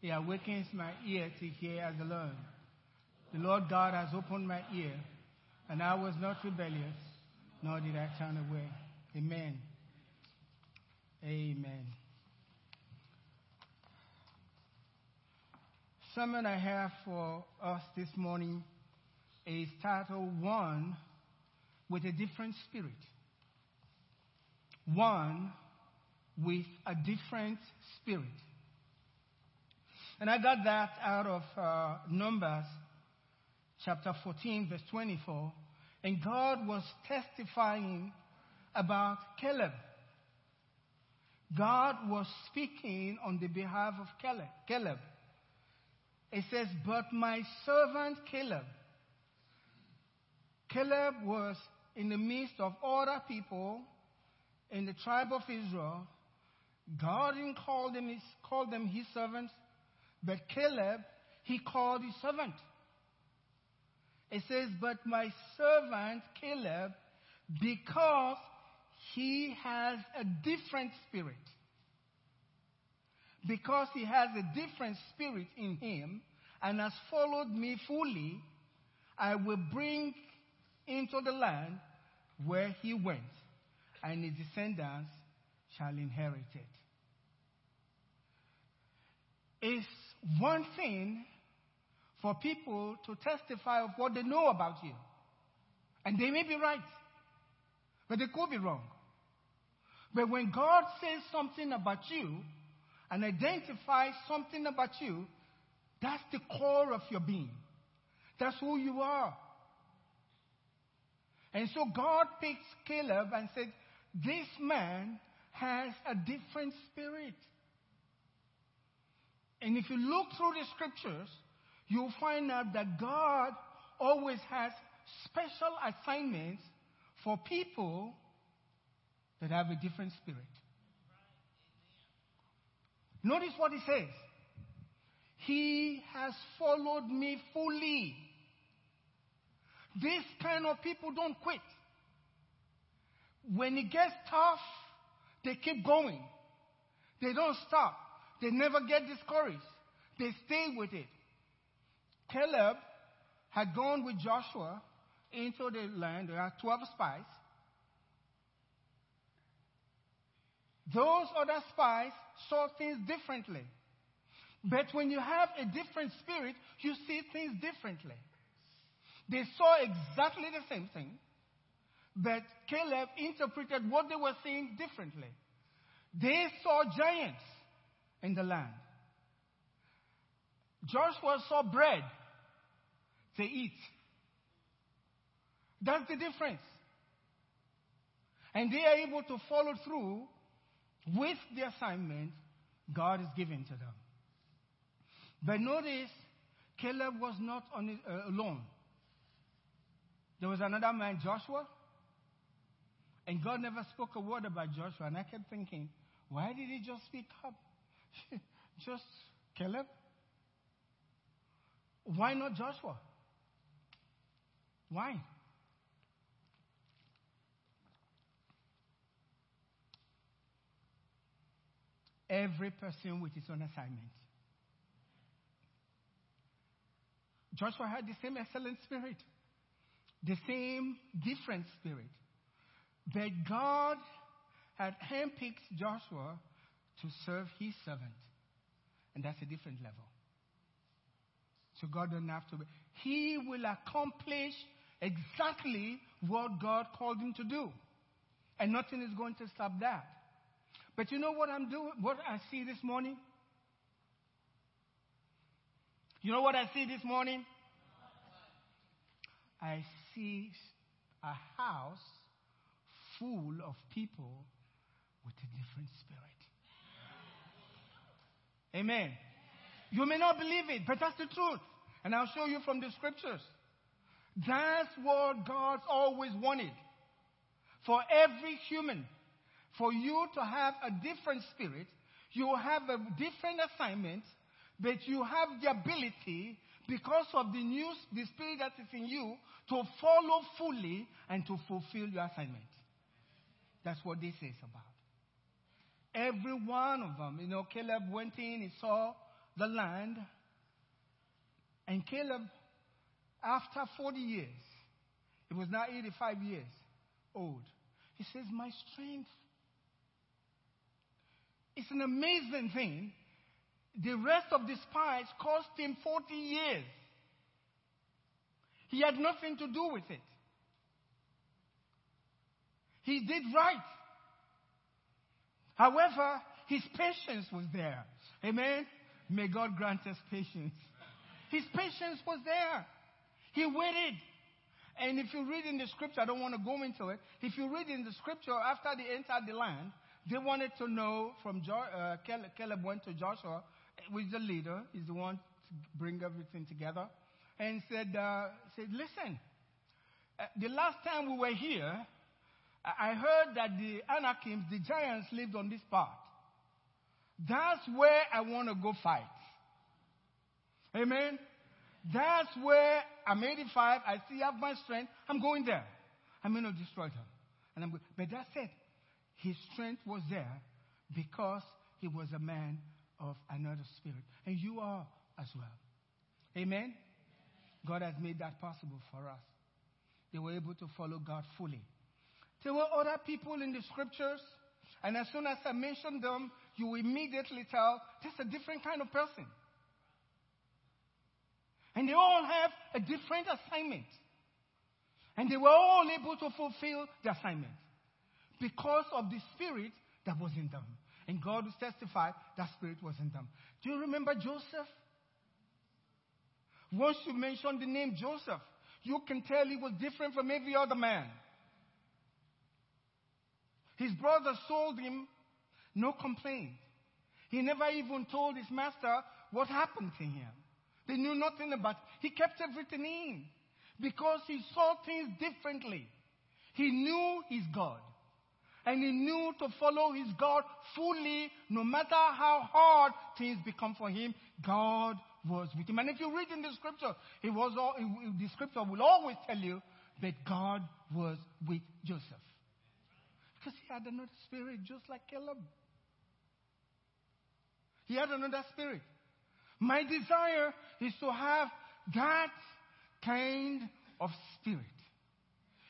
He awakens my ear to hear as alone. The Lord God has opened my ear, and I was not rebellious, nor did I turn away. Amen. Amen. Sermon I have for us this morning is titled One with a Different Spirit. One with a different spirit. And I got that out of uh, Numbers chapter 14, verse 24. And God was testifying about Caleb. God was speaking on the behalf of Caleb. Caleb. It says, But my servant Caleb. Caleb was in the midst of other people in the tribe of Israel. God didn't call them his, call them his servants, but Caleb, he called his servant. It says, But my servant Caleb, because he has a different spirit. Because he has a different spirit in him and has followed me fully, I will bring into the land where he went, and his descendants shall inherit it. It's one thing for people to testify of what they know about you. And they may be right, but they could be wrong. But when God says something about you and identifies something about you, that's the core of your being. That's who you are. And so God picks Caleb and said, This man has a different spirit. And if you look through the scriptures, you'll find out that God always has special assignments for people that have a different spirit. Notice what he says. He has followed me fully. This kind of people don't quit. When it gets tough, they keep going. They don't stop. They never get discouraged. They stay with it. Caleb had gone with Joshua into the land. There are 12 spies. Those other spies saw things differently. But when you have a different spirit, you see things differently. They saw exactly the same thing, but Caleb interpreted what they were seeing differently. They saw giants in the land. Joshua saw bread to eat. That's the difference. And they are able to follow through with the assignment God is giving to them. But notice, Caleb was not on his, uh, alone. There was another man, Joshua, and God never spoke a word about Joshua. And I kept thinking, why did he just speak up? just Caleb? Why not Joshua? Why? Every person with his own assignment. Joshua had the same excellent spirit, the same different spirit. But God had handpicked Joshua to serve his servant. And that's a different level. So God doesn't have to. Be. He will accomplish exactly what God called him to do. And nothing is going to stop that. But you know what I'm doing? What I see this morning? You know what I see this morning? I see a house full of people with a different spirit. Amen. You may not believe it, but that's the truth. And I'll show you from the scriptures. That's what God's always wanted. For every human, for you to have a different spirit, you have a different assignment, but you have the ability, because of the news, the spirit that is in you, to follow fully and to fulfill your assignment. That's what this is about. Every one of them, you know, Caleb went in, he saw the land. And Caleb, after 40 years, he was now 85 years old. He says, My strength. It's an amazing thing. The rest of the spies cost him 40 years. He had nothing to do with it. He did right. However, his patience was there. Amen. May God grant us patience. His patience was there. He waited. And if you read in the scripture, I don't want to go into it. If you read in the scripture, after they entered the land, they wanted to know from jo- uh, Caleb, Caleb went to Joshua, who is the leader, he's the one to bring everything together, and said, uh, said Listen, uh, the last time we were here, I heard that the Anakims, the giants, lived on this part. That's where I want to go fight. Amen. That's where I'm 85. I still have my strength. I'm going there. I'm going to destroy them. And I'm going, but that's it. His strength was there because he was a man of another spirit. And you are as well. Amen. God has made that possible for us. They were able to follow God fully. There were other people in the scriptures, and as soon as I mention them, you immediately tell that's a different kind of person. And they all have a different assignment. And they were all able to fulfill the assignment because of the spirit that was in them. And God testify that spirit was in them. Do you remember Joseph? Once you mention the name Joseph, you can tell he was different from every other man. His brother sold him, no complaint. He never even told his master what happened to him. They knew nothing about it. He kept everything in because he saw things differently. He knew his God. And he knew to follow his God fully, no matter how hard things become for him, God was with him. And if you read in the scripture, it was all, it, the scripture will always tell you that God was with Joseph. Because he had another spirit, just like Caleb. He had another spirit. My desire is to have that kind of spirit.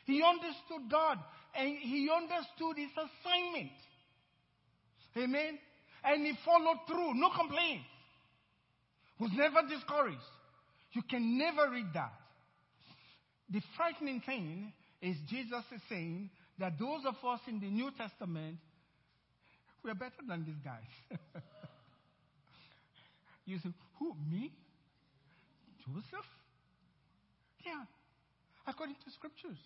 He understood God and he understood his assignment. Amen. And he followed through, no complaints. Was never discouraged. You can never read that. The frightening thing is Jesus is saying that those of us in the New Testament, we're better than these guys. you say, who, me? Joseph? Yeah, according to scriptures.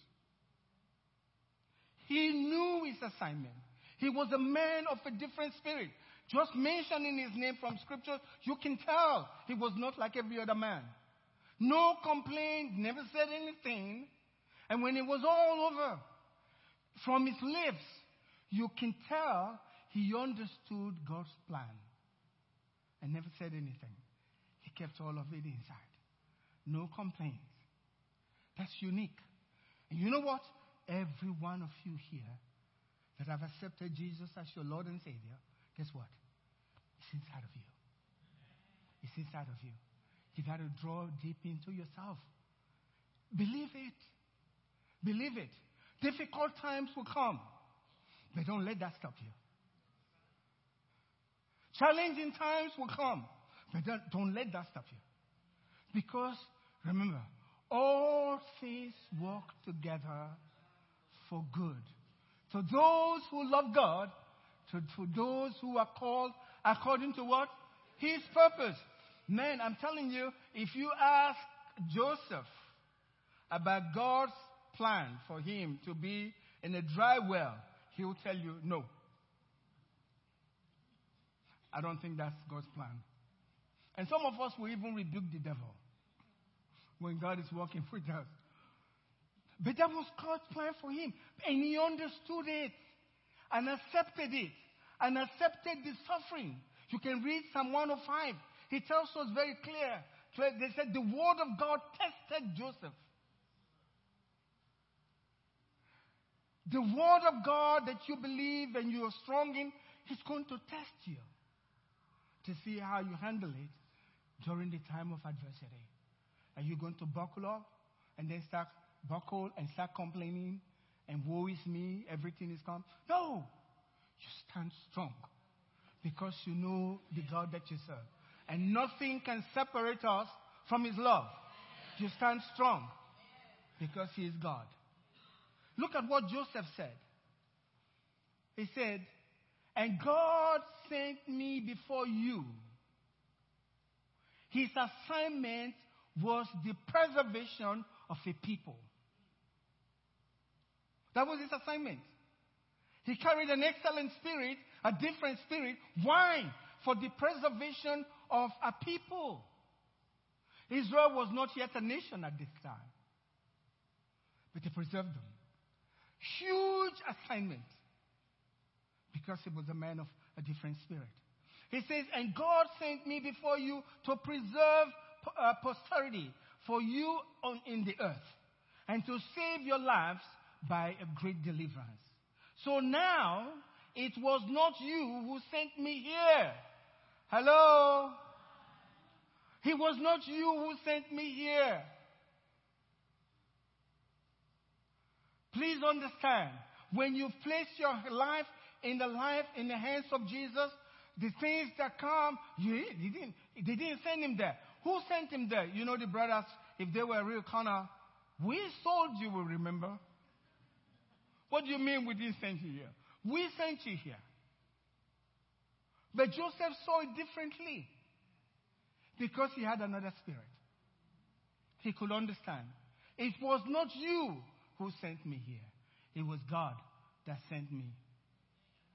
He knew his assignment. He was a man of a different spirit. Just mentioning his name from scripture, you can tell he was not like every other man. No complaint, never said anything. And when it was all over, from his lips, you can tell he understood God's plan and never said anything. He kept all of it inside. No complaints. That's unique. And you know what? Every one of you here that have accepted Jesus as your Lord and Savior, guess what? It's inside of you. It's inside of you. You got to draw deep into yourself. Believe it. Believe it. Difficult times will come, but don't let that stop you. Challenging times will come, but don't, don't let that stop you. Because remember, all things work together for good. To those who love God, to, to those who are called according to what? His purpose. Man, I'm telling you, if you ask Joseph about God's plan for him to be in a dry well, he will tell you no. I don't think that's God's plan. And some of us will even rebuke the devil when God is working with us. But that was God's plan for him. And he understood it and accepted it and accepted the suffering. You can read Psalm 105. He tells us very clear. They said the word of God tested Joseph. The word of God that you believe and you are strong in, He's going to test you to see how you handle it during the time of adversity? Are you going to buckle up and then start buckle and start complaining and woe is me, everything is come? No. You stand strong because you know the God that you serve. And nothing can separate us from his love. You stand strong because he is God. Look at what Joseph said. He said, And God sent me before you. His assignment was the preservation of a people. That was his assignment. He carried an excellent spirit, a different spirit. Why? For the preservation of a people. Israel was not yet a nation at this time, but he preserved them. Huge assignment because he was a man of a different spirit. He says, And God sent me before you to preserve uh, posterity for you on, in the earth and to save your lives by a great deliverance. So now it was not you who sent me here. Hello? It was not you who sent me here. Please understand, when you place your life in the life in the hands of Jesus, the things that come, you, they, didn't, they didn't send him there. Who sent him there? You know the brothers, if they were real of, we sold you, will remember. What do you mean we didn't send you here? We sent you here. But Joseph saw it differently because he had another spirit. He could understand. It was not you who sent me here, it was God that sent me.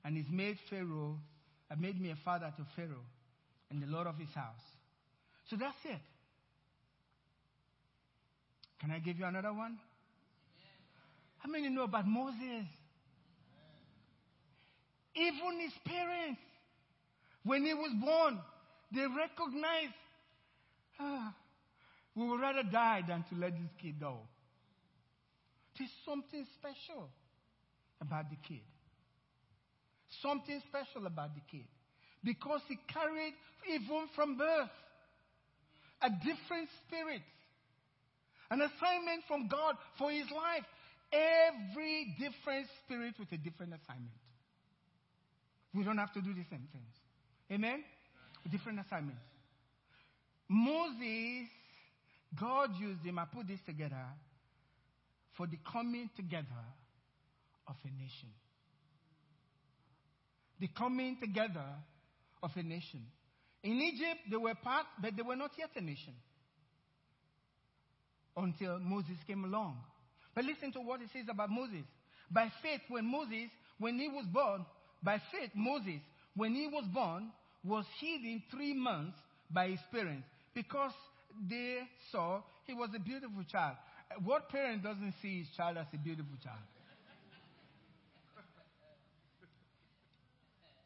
And he's made Pharaoh, uh, made me a father to Pharaoh and the Lord of his house. So that's it. Can I give you another one? How many know about Moses? Even his parents, when he was born, they recognized, ah, we would rather die than to let this kid go. There's something special about the kid. Something special about the kid. Because he carried, even from birth, a different spirit. An assignment from God for his life. Every different spirit with a different assignment. We don't have to do the same things. Amen? Different assignment. Moses, God used him, I put this together, for the coming together of a nation. The coming together of a nation. In Egypt, they were part, but they were not yet a nation until Moses came along. But listen to what it says about Moses. By faith, when Moses, when he was born, by faith, Moses, when he was born, was hidden three months by his parents because they saw he was a beautiful child. What parent doesn't see his child as a beautiful child?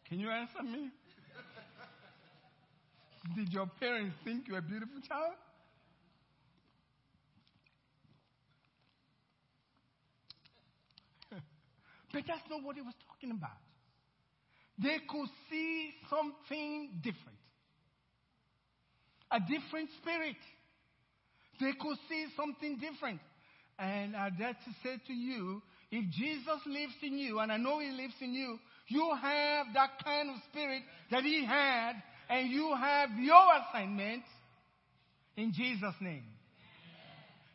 Can you answer me? Did your parents think you were a beautiful child? but that's not what he was talking about. They could see something different, a different spirit. They could see something different. And I dare to say to you, if Jesus lives in you, and I know he lives in you, you have that kind of spirit that he had and you have your assignment in Jesus' name.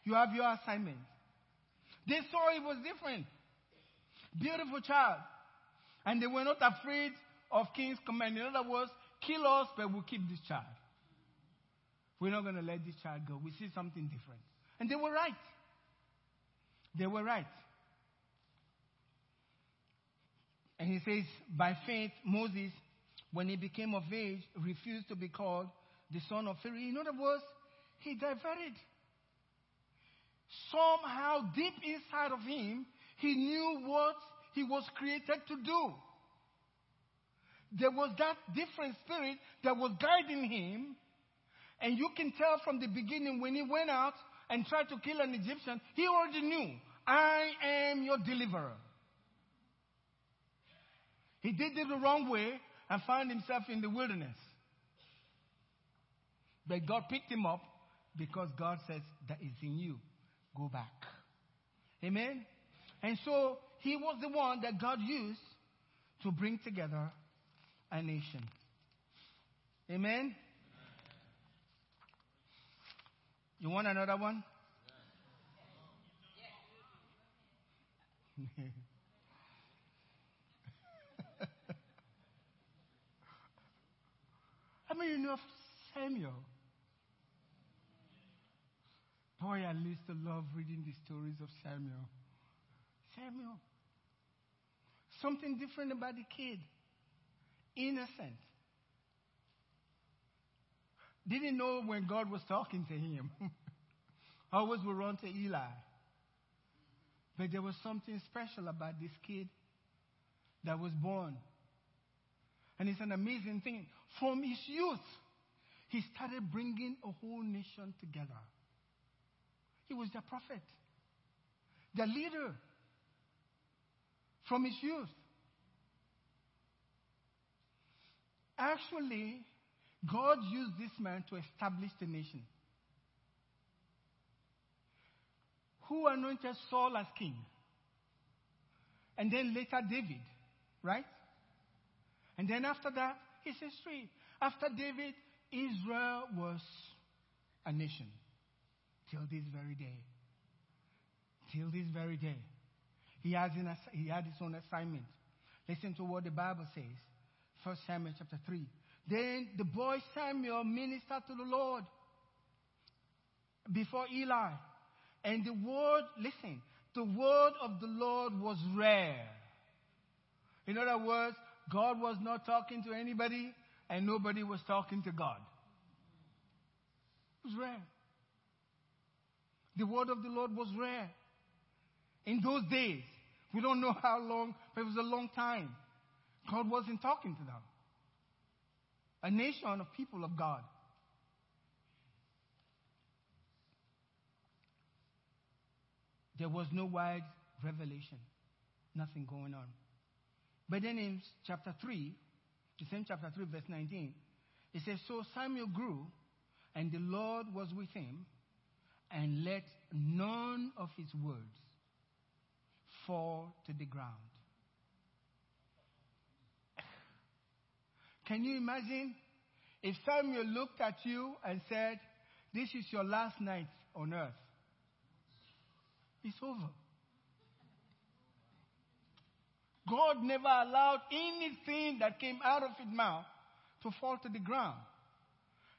You have your assignment. They saw it was different. Beautiful child. And they were not afraid of king's command. In other words, kill us, but we'll keep this child. We're not going to let this child go. We see something different. And they were right. They were right. And he says, by faith, Moses when he became of age, refused to be called the son of Pharaoh. In other words, he diverted. Somehow, deep inside of him, he knew what he was created to do. There was that different spirit that was guiding him. And you can tell from the beginning when he went out and tried to kill an Egyptian, he already knew, I am your deliverer. He did it the wrong way, and found himself in the wilderness. But God picked him up because God says that is in you. Go back. Amen? And so he was the one that God used to bring together a nation. Amen? You want another one? How many you know Samuel? Boy, I used to love reading the stories of Samuel. Samuel. Something different about the kid. Innocent. Didn't know when God was talking to him. Always would run to Eli. But there was something special about this kid that was born. And it's an amazing thing. From his youth, he started bringing a whole nation together. He was the prophet, the leader from his youth. Actually, God used this man to establish the nation. Who anointed Saul as king? And then later David, right? And then after that, his history. After David, Israel was a nation till this very day. Till this very day. He has, he had his own assignment. Listen to what the Bible says. 1 Samuel chapter 3. Then the boy Samuel ministered to the Lord before Eli. And the word, listen, the word of the Lord was rare. In other words, God was not talking to anybody and nobody was talking to God. It was rare. The word of the Lord was rare. In those days, we don't know how long, but it was a long time. God wasn't talking to them. A nation of people of God. There was no wide revelation, nothing going on. But then in chapter 3, the same chapter 3, verse 19, it says, So Samuel grew, and the Lord was with him, and let none of his words fall to the ground. Can you imagine if Samuel looked at you and said, This is your last night on earth? It's over. God never allowed anything that came out of his mouth to fall to the ground.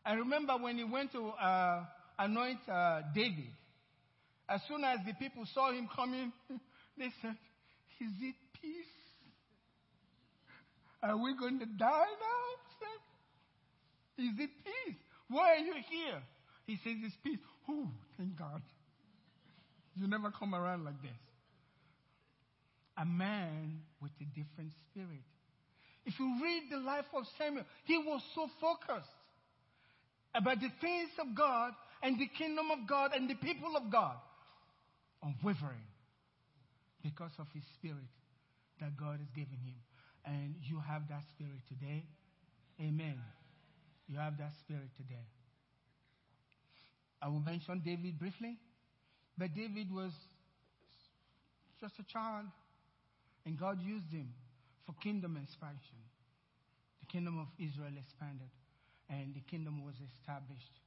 I remember when he went to uh, anoint uh, David, as soon as the people saw him coming, they said, Is it peace? Are we going to die now? Is it peace? Why are you here? He says, It's peace. Oh, thank God. You never come around like this. A man with a different spirit. If you read the life of Samuel, he was so focused about the things of God and the kingdom of God and the people of God, unwavering because of his spirit that God has given him. And you have that spirit today. Amen. You have that spirit today. I will mention David briefly. But David was just a child, and God used him for kingdom expansion. The kingdom of Israel expanded, and the kingdom was established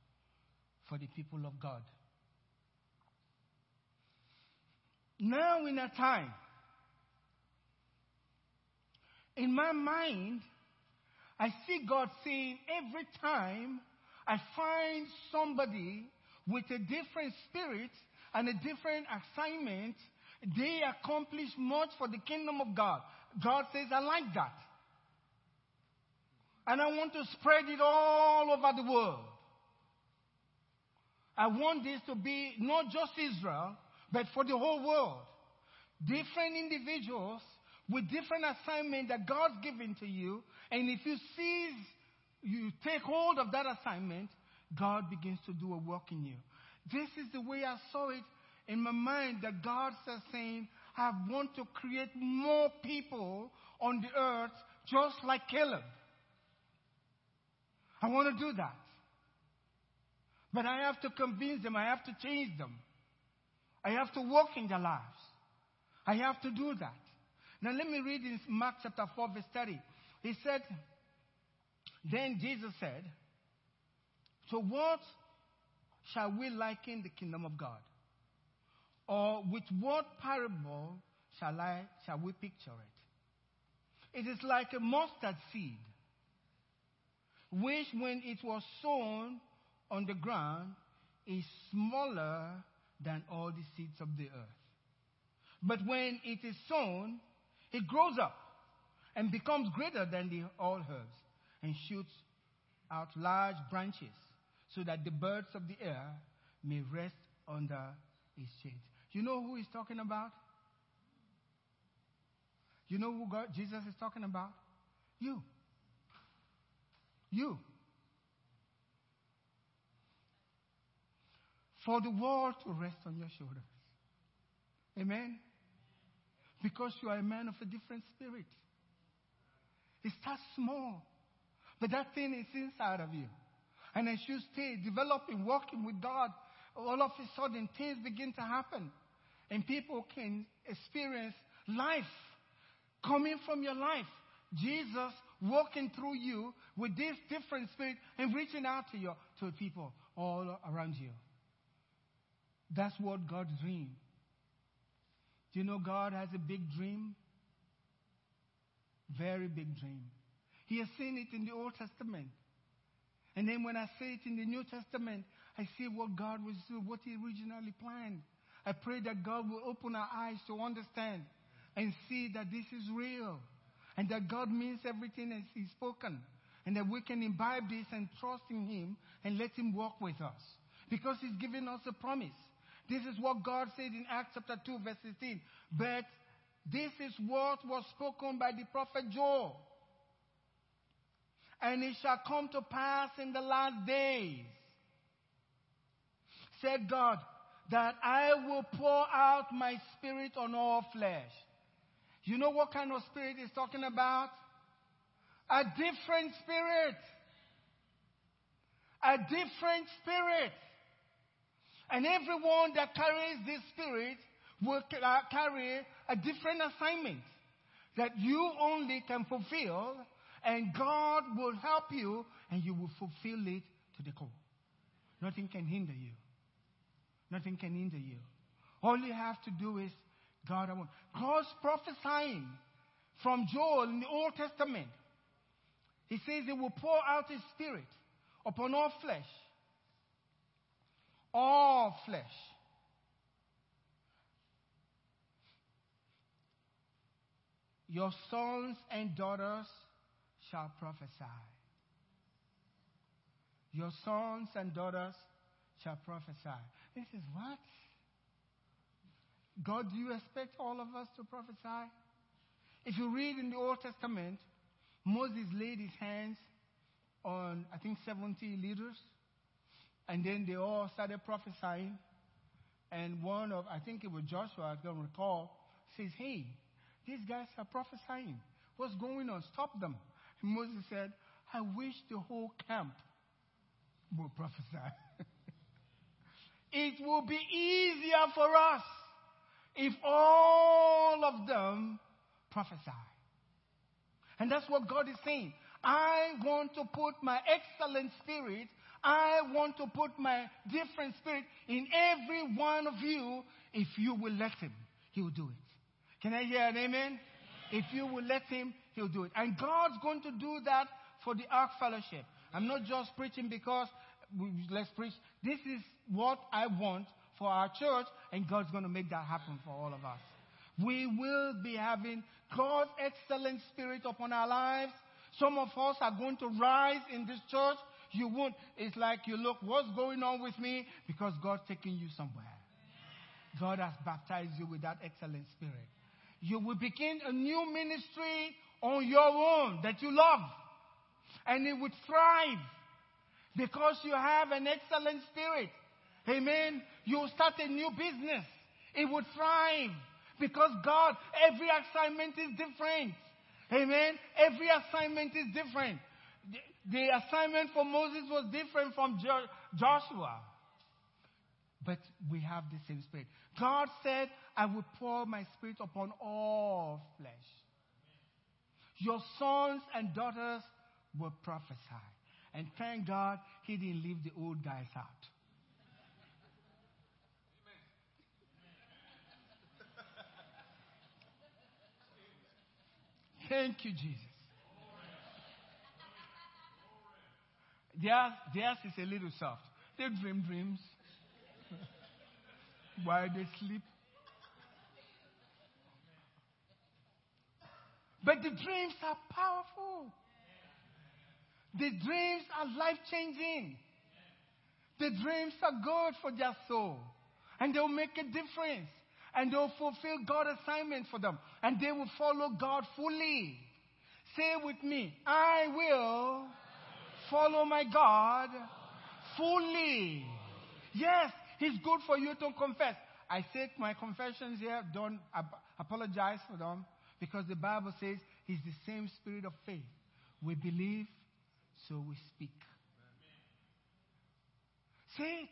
for the people of God. Now, in a time, in my mind, I see God saying every time I find somebody with a different spirit and a different assignment, they accomplish much for the kingdom of God. God says, I like that. And I want to spread it all over the world. I want this to be not just Israel, but for the whole world. Different individuals with different assignment that God's given to you. And if you seize, you take hold of that assignment, God begins to do a work in you. This is the way I saw it in my mind that God saying, I want to create more people on the earth just like Caleb. I want to do that. But I have to convince them, I have to change them. I have to work in their lives. I have to do that. Now let me read in Mark chapter 4, verse 30. He said, Then Jesus said, So what shall we liken the kingdom of God? Or with what parable shall I shall we picture it? It is like a mustard seed, which when it was sown on the ground is smaller than all the seeds of the earth. But when it is sown, it grows up and becomes greater than the all herbs and shoots out large branches so that the birds of the air may rest under its shade. You know who he's talking about? You know who God, Jesus is talking about? You. You. For the world to rest on your shoulders. Amen? Because you are a man of a different spirit. It starts small, but that thing is inside of you. And as you stay developing, working with God, all of a sudden things begin to happen. And people can experience life coming from your life. Jesus walking through you with this different spirit and reaching out to your to people all around you. That's what God's dream. Do you know God has a big dream? Very big dream. He has seen it in the Old Testament. And then when I see it in the New Testament, I see what God was what He originally planned. I pray that God will open our eyes to understand and see that this is real and that God means everything as He's spoken and that we can imbibe this and trust in Him and let Him walk with us because He's given us a promise. This is what God said in Acts chapter 2, verse 16. But this is what was spoken by the prophet Joel. And it shall come to pass in the last days, said God, that I will pour out my spirit on all flesh. You know what kind of spirit he's talking about? A different spirit. A different spirit. And everyone that carries this spirit will uh, carry a different assignment that you only can fulfill, and God will help you, and you will fulfill it to the core. Nothing can hinder you. Nothing can hinder you. All you have to do is, God, I want. God's prophesying from Joel in the Old Testament. He says he will pour out his spirit upon all flesh all flesh. Your sons and daughters shall prophesy. Your sons and daughters shall prophesy. This is what? God, do you expect all of us to prophesy? If you read in the Old Testament, Moses laid his hands on, I think, 70 leaders and then they all started prophesying. And one of, I think it was Joshua, I don't recall, says, Hey, these guys are prophesying. What's going on? Stop them. And Moses said, I wish the whole camp would prophesy. it will be easier for us if all of them prophesy. And that's what God is saying. I want to put my excellent spirit I want to put my different spirit in every one of you. If you will let Him, He will do it. Can I hear an amen? If you will let Him, He'll do it. And God's going to do that for the Ark Fellowship. I'm not just preaching because let's preach. This is what I want for our church, and God's going to make that happen for all of us. We will be having God's excellent spirit upon our lives. Some of us are going to rise in this church you won't. It's like you look, what's going on with me? Because God's taking you somewhere. God has baptized you with that excellent spirit. You will begin a new ministry on your own that you love. And it would thrive because you have an excellent spirit. Amen. You'll start a new business. It would thrive because God, every assignment is different. Amen. Every assignment is different. The assignment for Moses was different from jo- Joshua. But we have the same spirit. God said, I will pour my spirit upon all flesh. Your sons and daughters will prophesy. And thank God he didn't leave the old guys out. Thank you, Jesus. Theirs, theirs is a little soft. They dream dreams while they sleep. But the dreams are powerful. The dreams are life changing. The dreams are good for their soul. And they'll make a difference. And they'll fulfill God's assignment for them. And they will follow God fully. Say with me, I will follow my God fully. Yes, He's good for you to confess. I say my confessions here, don't ap- apologize for them because the Bible says He's the same spirit of faith. We believe, so we speak. Say it.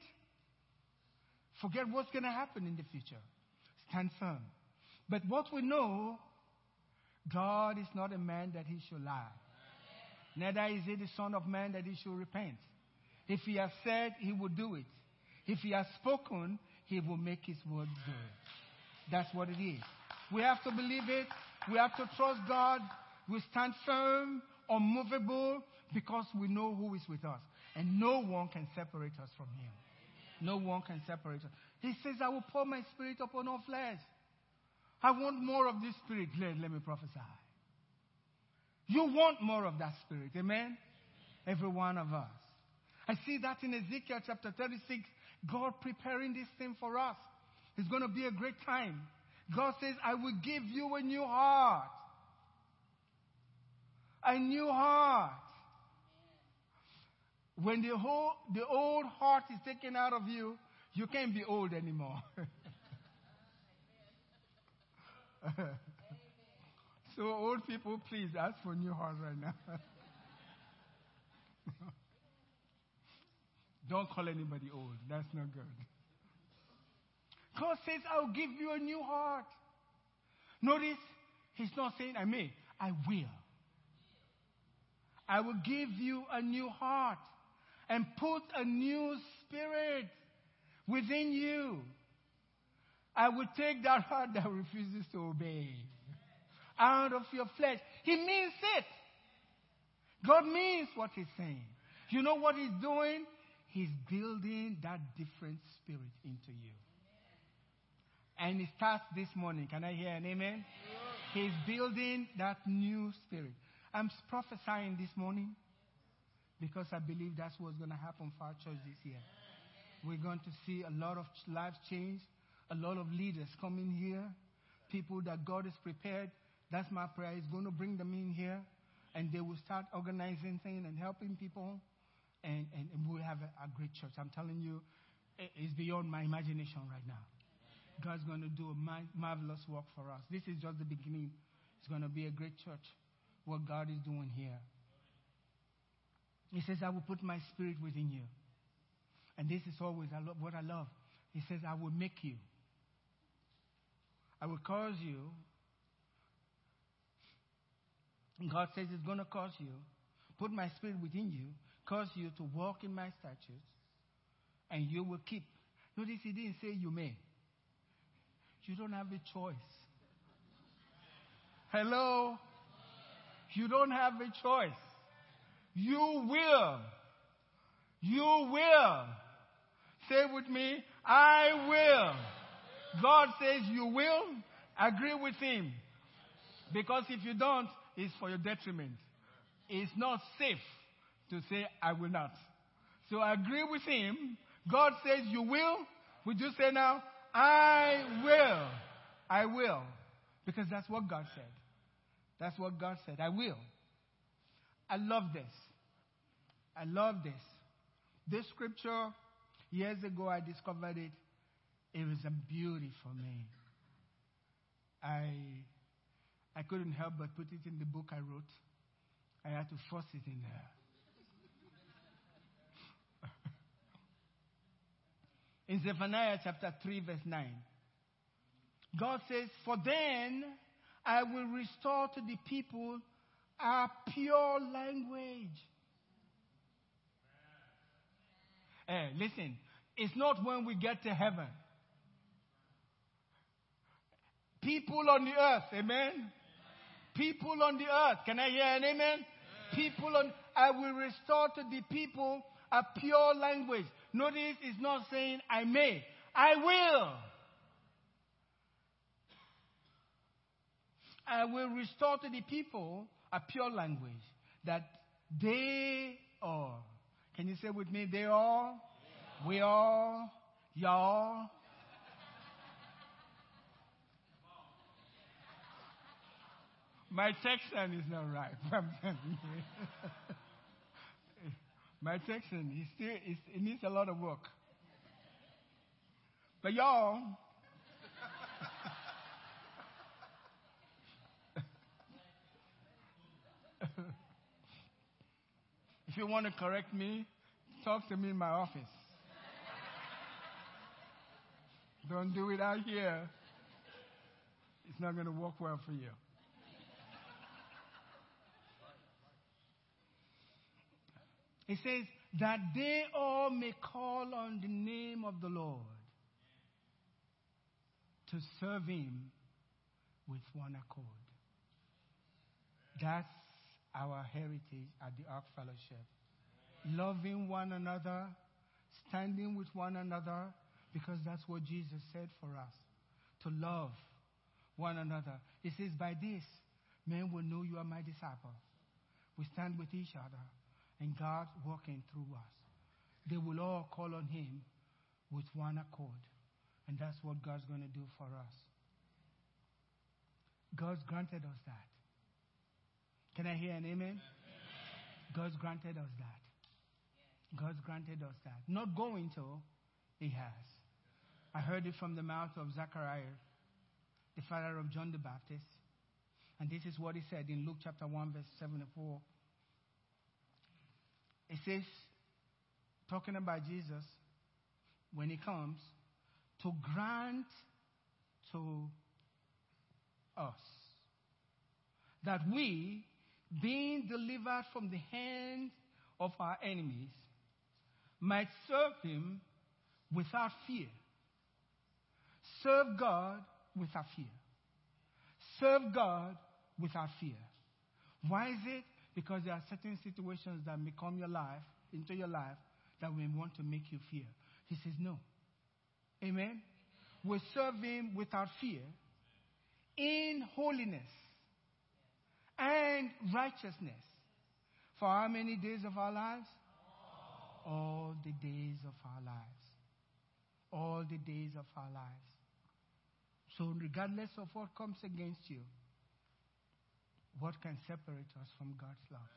Forget what's going to happen in the future. Stand firm. But what we know, God is not a man that he should lie. Neither is he the Son of Man that he should repent. If he has said, he will do it. If he has spoken, he will make his word good. That's what it is. We have to believe it. We have to trust God. We stand firm, unmovable, because we know who is with us. And no one can separate us from him. No one can separate us. He says, I will pour my spirit upon all flesh. I want more of this spirit. Let, let me prophesy. You want more of that spirit. Amen? Every one of us. I see that in Ezekiel chapter 36. God preparing this thing for us. It's going to be a great time. God says, I will give you a new heart. A new heart. When the, whole, the old heart is taken out of you, you can't be old anymore. so, old people, please ask for new heart right now. Don't call anybody old. That's not good. God says, I'll give you a new heart. Notice, He's not saying, I may, I will. I will give you a new heart and put a new spirit within you. I will take that heart that refuses to obey out of your flesh. He means it. God means what He's saying. You know what He's doing? He's building that different spirit into you. And it starts this morning. Can I hear an amen? He's building that new spirit. I'm prophesying this morning because I believe that's what's going to happen for our church this year. We're going to see a lot of lives change, a lot of leaders coming here, people that God has prepared. That's my prayer. He's going to bring them in here, and they will start organizing things and helping people, and, and, and we'll have a, a great church. I'm telling you, it's beyond my imagination right now. God's going to do a marvelous work for us. This is just the beginning. It's going to be a great church, what God is doing here. He says, I will put my spirit within you. And this is always I love, what I love. He says, I will make you. I will cause you. God says it's going to cause you. Put my spirit within you. Cause you to walk in my statutes. And you will keep. Notice he didn't say you may. You don't have a choice. Hello? You don't have a choice. You will. You will. Say with me, I will. God says you will. Agree with Him. Because if you don't, it's for your detriment. It's not safe to say, I will not. So I agree with Him. God says you will. Would you say now, I will. I will. Because that's what God said. That's what God said. I will. I love this. I love this. This scripture, years ago, I discovered it. It was a beauty for me. I, I couldn't help but put it in the book I wrote. I had to force it in there. in Zephaniah chapter 3, verse 9, God says, For then I will restore to the people our pure language. Hey, listen, it's not when we get to heaven. People on the earth, amen, People on the earth, can I hear an amen? People on, I will restore to the people a pure language. Notice it's not saying I may, I will. I will restore to the people a pure language that they are. Can you say with me, they are? We are, y'all. My Texan is not right. My Texan, he still, he needs a lot of work. But y'all, if you want to correct me, talk to me in my office. Don't do it out here. It's not going to work well for you. It says, that they all may call on the name of the Lord to serve Him with one accord. That's our heritage at the Ark Fellowship. Loving one another, standing with one another, because that's what Jesus said for us to love one another. He says, By this, men will know you are my disciple. We stand with each other and God working through us. They will all call on Him with one accord. And that's what God's going to do for us. God's granted us that. Can I hear an amen? amen? God's granted us that. God's granted us that. Not going to, He has. I heard it from the mouth of Zechariah, the father of John the Baptist. And this is what he said in Luke chapter 1, verse 74. It says, talking about Jesus, when he comes, to grant to us that we, being delivered from the hand of our enemies, might serve him without fear. Serve God without fear. Serve God without fear. Why is it? Because there are certain situations that may come your life, into your life, that may want to make you fear. He says no. Amen? We serve him without fear in holiness and righteousness. For how many days of our lives? All the days of our lives. All the days of our lives. So, regardless of what comes against you, what can separate us from God's love?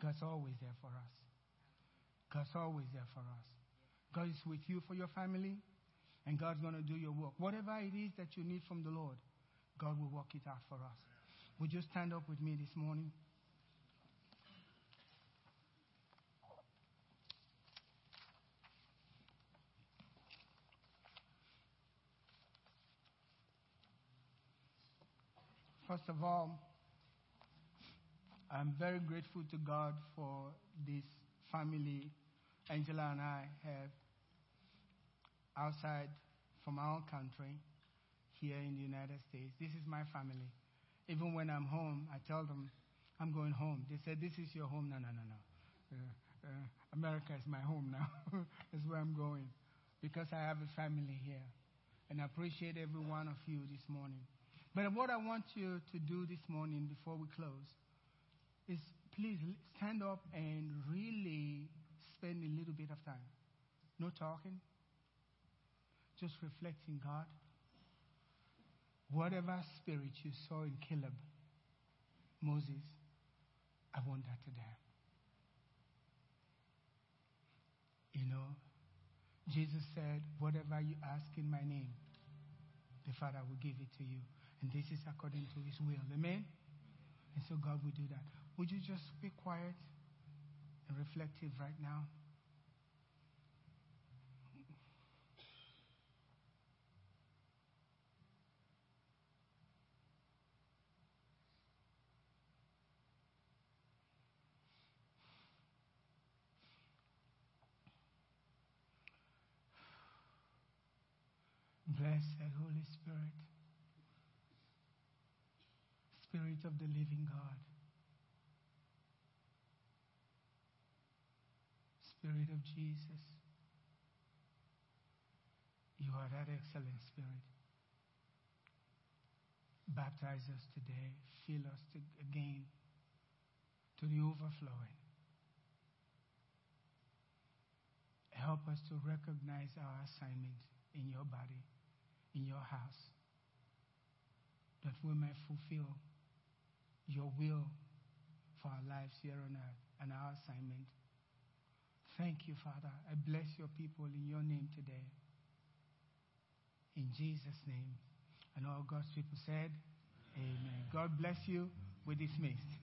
God's always there for us. God's always there for us. God is with you for your family, and God's going to do your work. Whatever it is that you need from the Lord, God will work it out for us. Would you stand up with me this morning? First of all, I'm very grateful to God for this family Angela and I have outside from our country here in the United States. This is my family. Even when I'm home, I tell them I'm going home. They said, This is your home. No, no, no, no. Uh, uh, America is my home now. That's where I'm going because I have a family here. And I appreciate every one of you this morning. But what I want you to do this morning before we close is please stand up and really spend a little bit of time. No talking, just reflecting God. Whatever spirit you saw in Caleb, Moses, I want that today. You know, Jesus said, Whatever you ask in my name, the Father will give it to you. And this is according to his will. Amen? And so God will do that. Would you just be quiet and reflective right now? Blessed Holy Spirit, Spirit of the living God. Spirit of Jesus, you are that excellent Spirit. Baptize us today, fill us to, again to the overflowing. Help us to recognize our assignment in your body, in your house, that we may fulfill your will for our lives here on earth and our assignment. Thank you, Father. I bless your people in your name today. In Jesus' name. And all God's people said, Amen. God bless you. We're dismissed.